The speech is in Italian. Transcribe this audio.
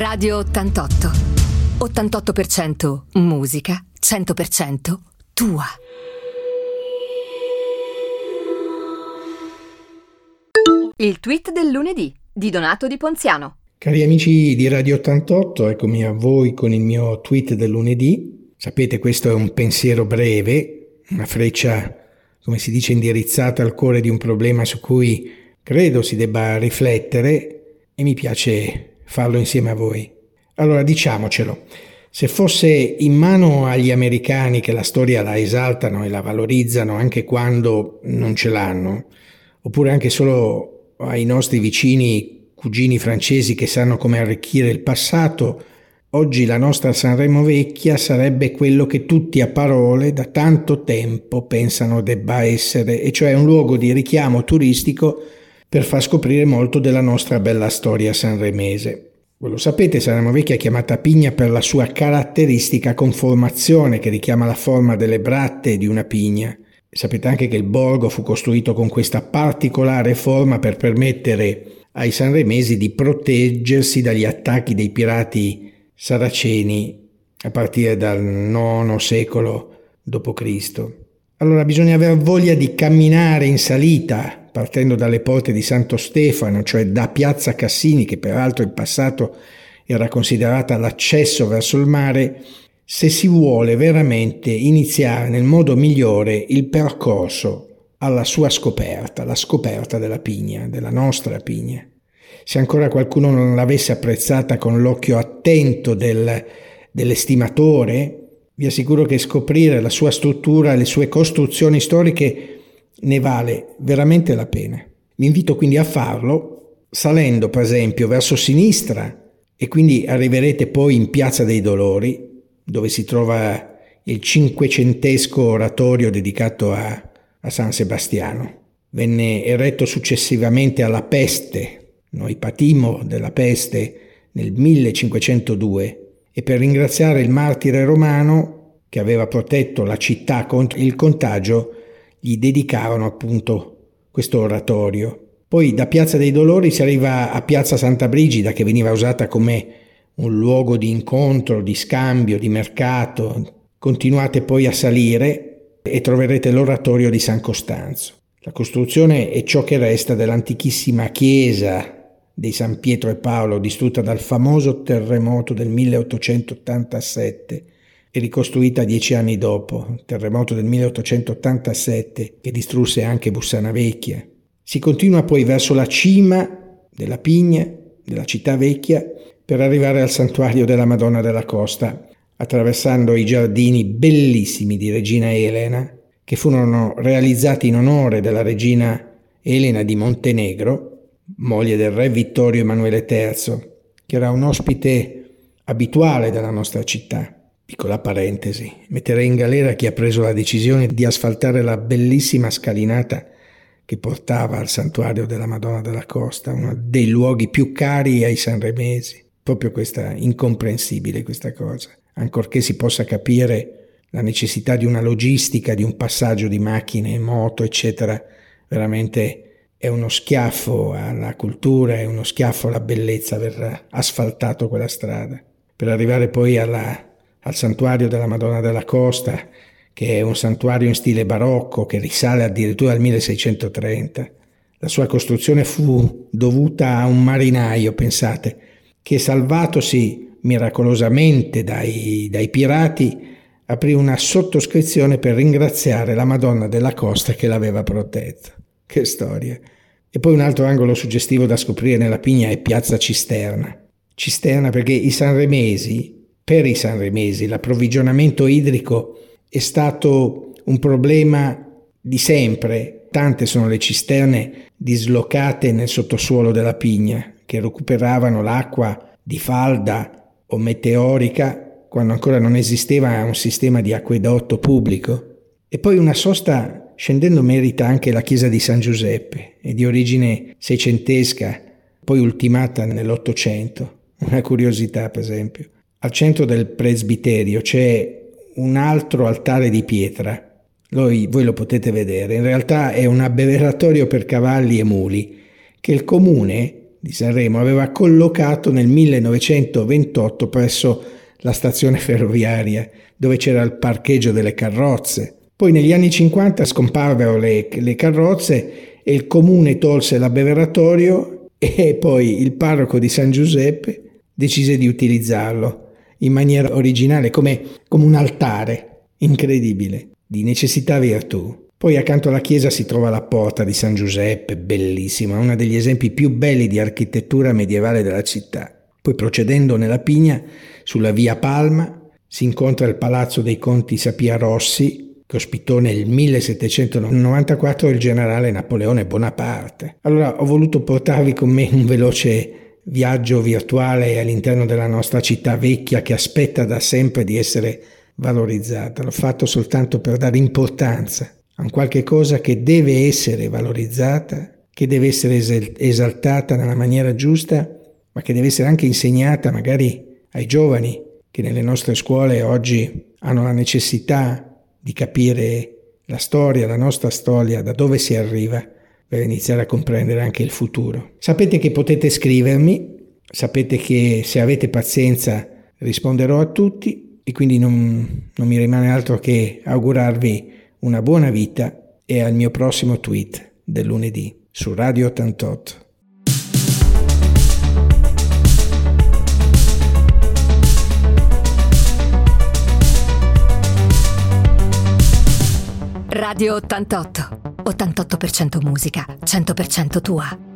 Radio 88. 88% musica, 100% tua. Il tweet del lunedì di Donato Di Ponziano. Cari amici di Radio 88, eccomi a voi con il mio tweet del lunedì. Sapete, questo è un pensiero breve, una freccia, come si dice, indirizzata al cuore di un problema su cui credo si debba riflettere e mi piace farlo insieme a voi. Allora diciamocelo, se fosse in mano agli americani che la storia la esaltano e la valorizzano anche quando non ce l'hanno, oppure anche solo ai nostri vicini cugini francesi che sanno come arricchire il passato, oggi la nostra Sanremo vecchia sarebbe quello che tutti a parole da tanto tempo pensano debba essere, e cioè un luogo di richiamo turistico per far scoprire molto della nostra bella storia sanremese. Voi lo sapete, Sanremo Vecchia è chiamata pigna per la sua caratteristica conformazione che richiama la forma delle bratte di una pigna. Sapete anche che il borgo fu costruito con questa particolare forma per permettere ai sanremesi di proteggersi dagli attacchi dei pirati saraceni a partire dal IX secolo d.C. Allora bisogna aver voglia di camminare in salita, partendo dalle porte di Santo Stefano, cioè da Piazza Cassini, che peraltro in passato era considerata l'accesso verso il mare, se si vuole veramente iniziare nel modo migliore il percorso alla sua scoperta, la scoperta della pigna, della nostra pigna. Se ancora qualcuno non l'avesse apprezzata con l'occhio attento del, dell'estimatore, vi assicuro che scoprire la sua struttura e le sue costruzioni storiche ne vale veramente la pena. Vi invito quindi a farlo salendo per esempio verso sinistra e quindi arriverete poi in Piazza dei Dolori, dove si trova il cinquecentesco oratorio dedicato a a San Sebastiano. Venne eretto successivamente alla peste. Noi patimmo della peste nel 1502 e per ringraziare il martire romano che aveva protetto la città contro il contagio, gli dedicarono appunto questo oratorio. Poi da Piazza dei Dolori si arriva a Piazza Santa Brigida che veniva usata come un luogo di incontro, di scambio, di mercato. Continuate poi a salire e troverete l'oratorio di San Costanzo. La costruzione è ciò che resta dell'antichissima chiesa di San Pietro e Paolo distrutta dal famoso terremoto del 1887 e ricostruita dieci anni dopo, il terremoto del 1887 che distrusse anche Bussana Vecchia. Si continua poi verso la cima della Pigna, della città vecchia, per arrivare al santuario della Madonna della Costa, attraversando i giardini bellissimi di Regina Elena, che furono realizzati in onore della regina Elena di Montenegro, moglie del re Vittorio Emanuele III, che era un ospite abituale della nostra città. Piccola parentesi, metterei in galera chi ha preso la decisione di asfaltare la bellissima scalinata che portava al santuario della Madonna della Costa, uno dei luoghi più cari ai sanremesi. Proprio questa incomprensibile questa cosa ancorché si possa capire la necessità di una logistica, di un passaggio di macchine, moto, eccetera, veramente è uno schiaffo alla cultura, è uno schiaffo alla bellezza aver asfaltato quella strada. Per arrivare poi alla, al santuario della Madonna della Costa, che è un santuario in stile barocco che risale addirittura al 1630. La sua costruzione fu dovuta a un marinaio, pensate, che salvatosi miracolosamente dai, dai pirati, aprì una sottoscrizione per ringraziare la Madonna della Costa che l'aveva protetta. Che storia! E poi un altro angolo suggestivo da scoprire nella Pigna è Piazza Cisterna. Cisterna perché i sanremesi, per i sanremesi, l'approvvigionamento idrico è stato un problema di sempre. Tante sono le cisterne dislocate nel sottosuolo della Pigna che recuperavano l'acqua di falda o meteorica quando ancora non esisteva un sistema di acquedotto pubblico. E poi una sosta scendendo merita anche la chiesa di San Giuseppe, è di origine seicentesca, poi ultimata nell'Ottocento. Una curiosità, per esempio. Al centro del presbiterio c'è un altro altare di pietra. Voi, voi lo potete vedere. In realtà è un abbeveratorio per cavalli e muli che il comune di Sanremo aveva collocato nel 1928 presso la stazione ferroviaria dove c'era il parcheggio delle carrozze. Poi negli anni 50 scomparvero le, le carrozze e il comune tolse l'abbeveratorio e poi il parroco di San Giuseppe decise di utilizzarlo in maniera originale come, come un altare incredibile di necessità virtù. Poi accanto alla chiesa si trova la porta di San Giuseppe, bellissima, uno degli esempi più belli di architettura medievale della città. Poi procedendo nella Pigna, sulla via Palma, si incontra il palazzo dei conti Sapia Rossi, che ospitò nel 1794 il generale Napoleone Bonaparte. Allora ho voluto portarvi con me un veloce viaggio virtuale all'interno della nostra città vecchia che aspetta da sempre di essere valorizzata. L'ho fatto soltanto per dare importanza a qualche cosa che deve essere valorizzata, che deve essere esaltata nella maniera giusta, ma che deve essere anche insegnata magari ai giovani che nelle nostre scuole oggi hanno la necessità di capire la storia, la nostra storia, da dove si arriva, per iniziare a comprendere anche il futuro. Sapete che potete scrivermi, sapete che se avete pazienza risponderò a tutti e quindi non, non mi rimane altro che augurarvi una buona vita e al mio prossimo tweet del lunedì su Radio 88. Radio 88. 88% musica, 100% tua.